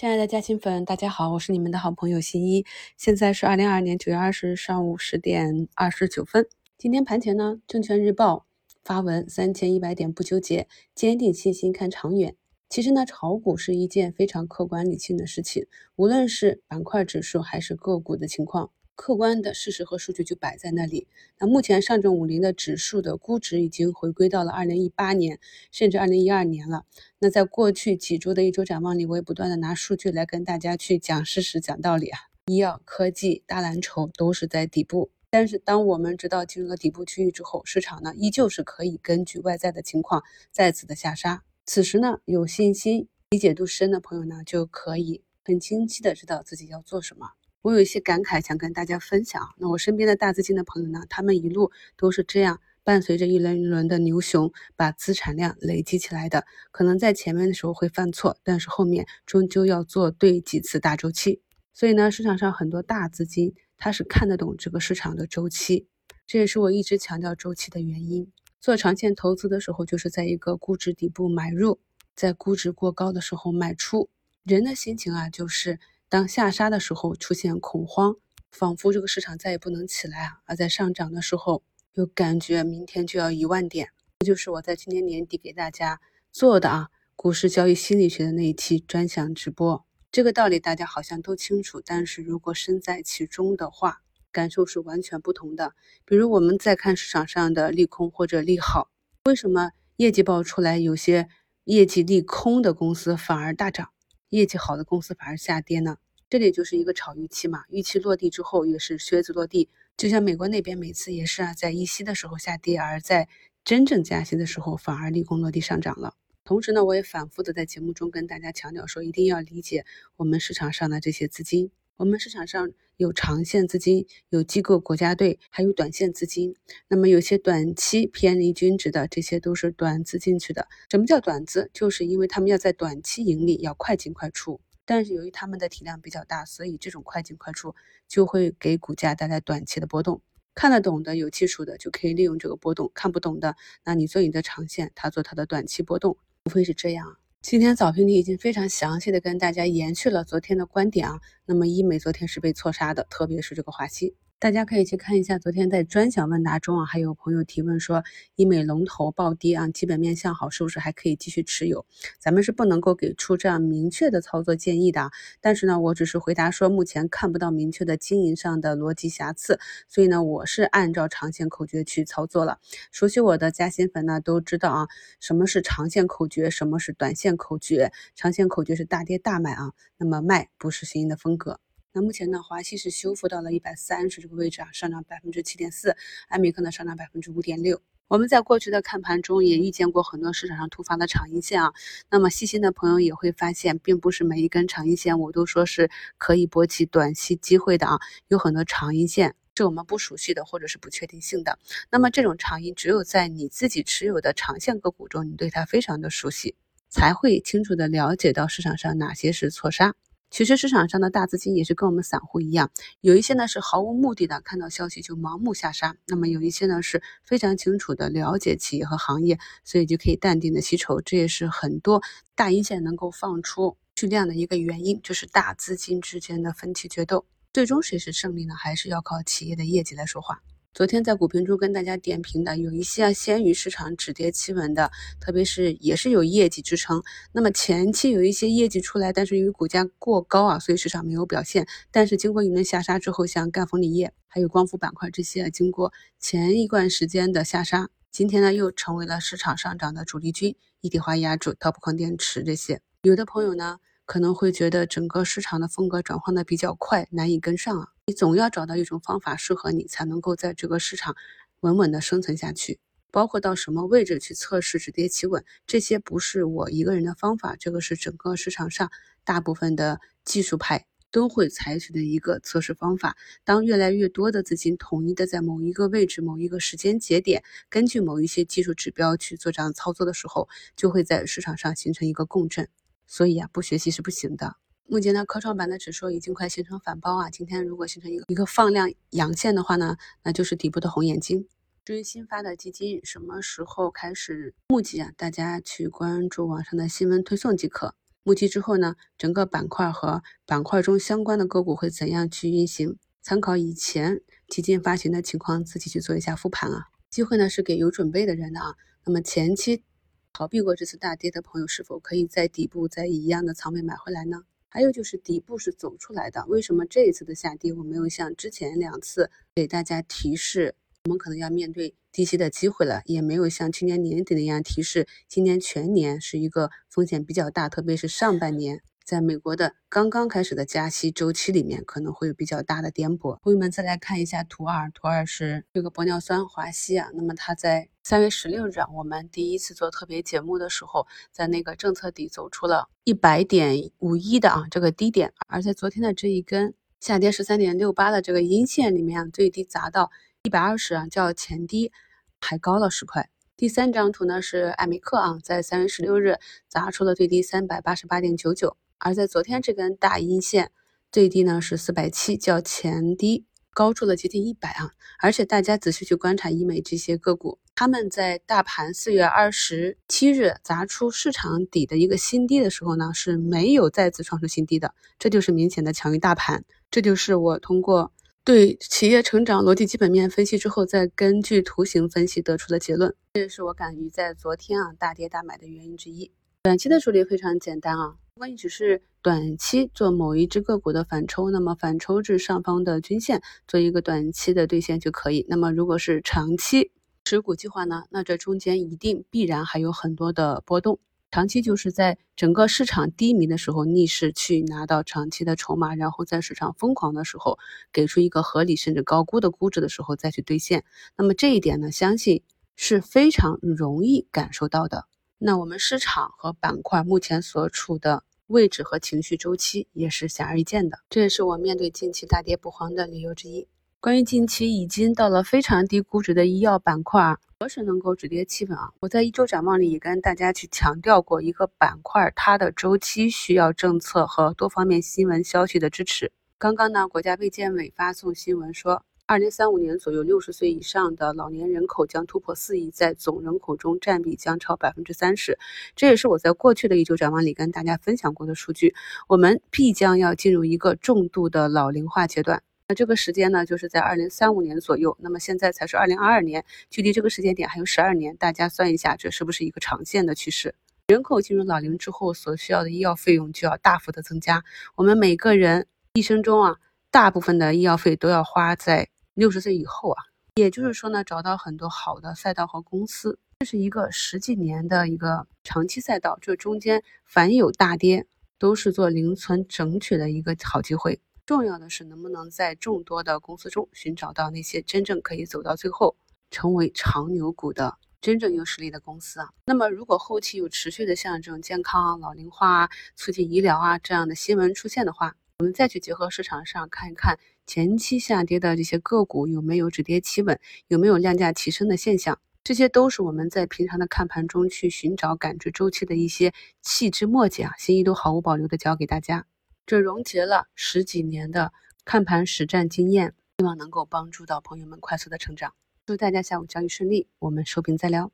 亲爱的嘉兴粉，大家好，我是你们的好朋友新一。现在是二零二二年九月二十日上午十点二十九分。今天盘前呢，证券日报发文三千一百点不纠结，坚定信心看长远。其实呢，炒股是一件非常客观理性的事情，无论是板块指数还是个股的情况。客观的事实和数据就摆在那里。那目前上证五零的指数的估值已经回归到了二零一八年，甚至二零一二年了。那在过去几周的一周展望里，我也不断的拿数据来跟大家去讲事实、讲道理啊。医药、科技、大蓝筹都是在底部，但是当我们知道进入了底部区域之后，市场呢依旧是可以根据外在的情况再次的下杀。此时呢，有信心、理解度深的朋友呢，就可以很清晰的知道自己要做什么。我有一些感慨想跟大家分享。那我身边的大资金的朋友呢，他们一路都是这样伴随着一轮一轮的牛熊，把资产量累积起来的。可能在前面的时候会犯错，但是后面终究要做对几次大周期。所以呢，市场上很多大资金他是看得懂这个市场的周期，这也是我一直强调周期的原因。做长线投资的时候，就是在一个估值底部买入，在估值过高的时候卖出。人的心情啊，就是。当下杀的时候出现恐慌，仿佛这个市场再也不能起来啊；而在上涨的时候，又感觉明天就要一万点。这就是我在今年年底给大家做的啊，股市交易心理学的那一期专享直播。这个道理大家好像都清楚，但是如果身在其中的话，感受是完全不同的。比如我们在看市场上的利空或者利好，为什么业绩报出来，有些业绩利空的公司反而大涨？业绩好的公司反而下跌呢？这里就是一个炒预期嘛，预期落地之后也是靴子落地。就像美国那边每次也是啊，在一息的时候下跌，而在真正加息的时候反而利空落地上涨了。同时呢，我也反复的在节目中跟大家强调说，一定要理解我们市场上的这些资金。我们市场上有长线资金，有机构国家队，还有短线资金。那么有些短期偏离均值的，这些都是短资进去的。什么叫短资？就是因为他们要在短期盈利，要快进快出。但是由于他们的体量比较大，所以这种快进快出就会给股价带来短期的波动。看得懂的、有技术的就可以利用这个波动；看不懂的，那你做你的长线，他做他的短期波动，无非是这样。今天早评里已经非常详细的跟大家延续了昨天的观点啊，那么医美昨天是被错杀的，特别是这个华西。大家可以去看一下，昨天在专享问答中啊，还有朋友提问说，医美龙头暴跌啊，基本面向好，是不是还可以继续持有？咱们是不能够给出这样明确的操作建议的。但是呢，我只是回答说，目前看不到明确的经营上的逻辑瑕疵，所以呢，我是按照长线口诀去操作了。熟悉我的加新粉呢，都知道啊，什么是长线口诀，什么是短线口诀。长线口诀是大跌大买啊，那么卖不是新的风格。那目前呢，华西是修复到了一百三十这个位置啊，上涨百分之七点四，艾米克呢上涨百分之五点六。我们在过去的看盘中也遇见过很多市场上突发的长阴线啊，那么细心的朋友也会发现，并不是每一根长阴线我都说是可以博取短期机会的啊，有很多长阴线是我们不熟悉的或者是不确定性的。那么这种长阴只有在你自己持有的长线个股中，你对它非常的熟悉，才会清楚的了解到市场上哪些是错杀。其实市场上的大资金也是跟我们散户一样，有一些呢是毫无目的的看到消息就盲目下杀，那么有一些呢是非常清楚的了解企业和行业，所以就可以淡定的吸筹。这也是很多大阴线能够放出巨量的一个原因，就是大资金之间的分歧决斗，最终谁是胜利呢？还是要靠企业的业绩来说话。昨天在股评中跟大家点评的有一些啊，先于市场止跌企稳的，特别是也是有业绩支撑。那么前期有一些业绩出来，但是由于股价过高啊，所以市场没有表现。但是经过一轮下杀之后，像赣锋锂业还有光伏板块这些，经过前一段时间的下杀，今天呢又成为了市场上涨的主力军。一体化压铸、Top 矿电池这些，有的朋友呢。可能会觉得整个市场的风格转换的比较快，难以跟上啊！你总要找到一种方法适合你，才能够在这个市场稳稳的生存下去。包括到什么位置去测试止跌企稳，这些不是我一个人的方法，这个是整个市场上大部分的技术派都会采取的一个测试方法。当越来越多的资金统一的在某一个位置、某一个时间节点，根据某一些技术指标去做这样操作的时候，就会在市场上形成一个共振。所以啊，不学习是不行的。目前呢，科创板的指数已经快形成反包啊。今天如果形成一个一个放量阳线的话呢，那就是底部的红眼睛。至于新发的基金什么时候开始募集啊？大家去关注网上的新闻推送即可。募集之后呢，整个板块和板块中相关的个股会怎样去运行？参考以前基金发行的情况，自己去做一下复盘啊。机会呢是给有准备的人的啊。那么前期逃避过这次大跌的朋友，是否可以在底部再一样的仓位买回来呢？还有就是底部是走出来的，为什么这一次的下跌我没有像之前两次给大家提示？我们可能要面对低吸的机会了，也没有像去年年底那样提示，今年全年是一个风险比较大，特别是上半年，在美国的刚刚开始的加息周期里面，可能会有比较大的颠簸。朋友们再来看一下图二，图二是这个玻尿酸华西啊，那么它在三月十六日啊，我们第一次做特别节目的时候，在那个政策底走出了一百点五一的啊这个低点，而在昨天的这一根下跌十三点六八的这个阴线里面，最低砸到。一百二十啊，较前低还高了十块。第三张图呢是艾美克啊，在三月十六日砸出了最低三百八十八点九九，而在昨天这根大阴线最低呢是四百七，较前低高出了接近一百啊。而且大家仔细去观察医美这些个股，他们在大盘四月二十七日砸出市场底的一个新低的时候呢，是没有再次创出新低的，这就是明显的强于大盘。这就是我通过。对企业成长逻辑基本面分析之后，再根据图形分析得出的结论，这也是我敢于在昨天啊大跌大买的原因之一。短期的处理非常简单啊，如果你只是短期做某一只个股的反抽，那么反抽至上方的均线做一个短期的兑现就可以。那么如果是长期持股计划呢，那这中间一定必然还有很多的波动。长期就是在整个市场低迷的时候逆势去拿到长期的筹码，然后在市场疯狂的时候给出一个合理甚至高估的估值的时候再去兑现。那么这一点呢，相信是非常容易感受到的。那我们市场和板块目前所处的位置和情绪周期也是显而易见的，这也是我面对近期大跌不慌的理由之一。关于近期已经到了非常低估值的医药板块。何时能够止跌企稳啊？我在一周展望里也跟大家去强调过，一个板块它的周期需要政策和多方面新闻消息的支持。刚刚呢，国家卫健委发送新闻说，二零三五年左右，六十岁以上的老年人口将突破四亿，在总人口中占比将超百分之三十。这也是我在过去的一周展望里跟大家分享过的数据。我们必将要进入一个重度的老龄化阶段。那这个时间呢，就是在二零三五年左右。那么现在才是二零二二年，距离这个时间点还有十二年。大家算一下，这是不是一个长线的趋势？人口进入老龄之后，所需要的医药费用就要大幅的增加。我们每个人一生中啊，大部分的医药费都要花在六十岁以后啊。也就是说呢，找到很多好的赛道和公司，这是一个十几年的一个长期赛道。这中间凡有大跌，都是做零存整取的一个好机会。重要的是，能不能在众多的公司中寻找到那些真正可以走到最后，成为长牛股的真正有实力的公司啊？那么，如果后期有持续的像这种健康啊、老龄化啊、促进医疗啊这样的新闻出现的话，我们再去结合市场上看一看前期下跌的这些个股有没有止跌企稳，有没有量价齐升的现象，这些都是我们在平常的看盘中去寻找感知周期的一些细枝末节啊，心意都毫无保留的教给大家。这溶解了十几年的看盘实战经验，希望能够帮助到朋友们快速的成长。祝大家下午交易顺利，我们收评再聊。